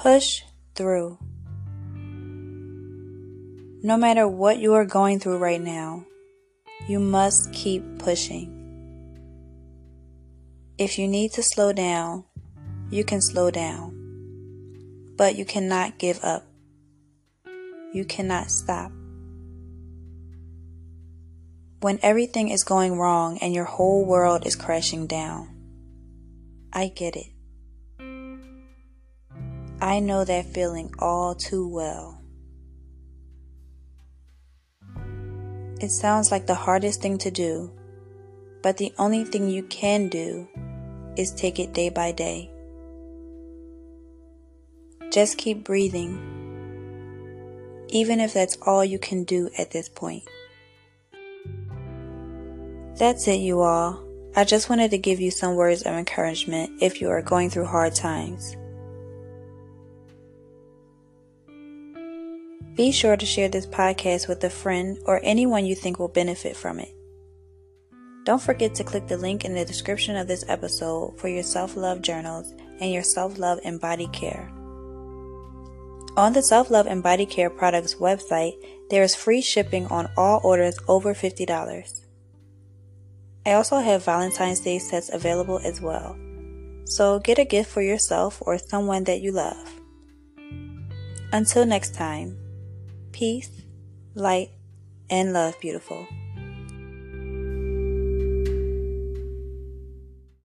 Push through. No matter what you are going through right now, you must keep pushing. If you need to slow down, you can slow down, but you cannot give up. You cannot stop. When everything is going wrong and your whole world is crashing down, I get it. I know that feeling all too well. It sounds like the hardest thing to do, but the only thing you can do is take it day by day. Just keep breathing, even if that's all you can do at this point. That's it, you all. I just wanted to give you some words of encouragement if you are going through hard times. Be sure to share this podcast with a friend or anyone you think will benefit from it. Don't forget to click the link in the description of this episode for your self love journals and your self love and body care. On the Self Love and Body Care Products website, there is free shipping on all orders over $50. I also have Valentine's Day sets available as well. So get a gift for yourself or someone that you love. Until next time, peace, light, and love, beautiful.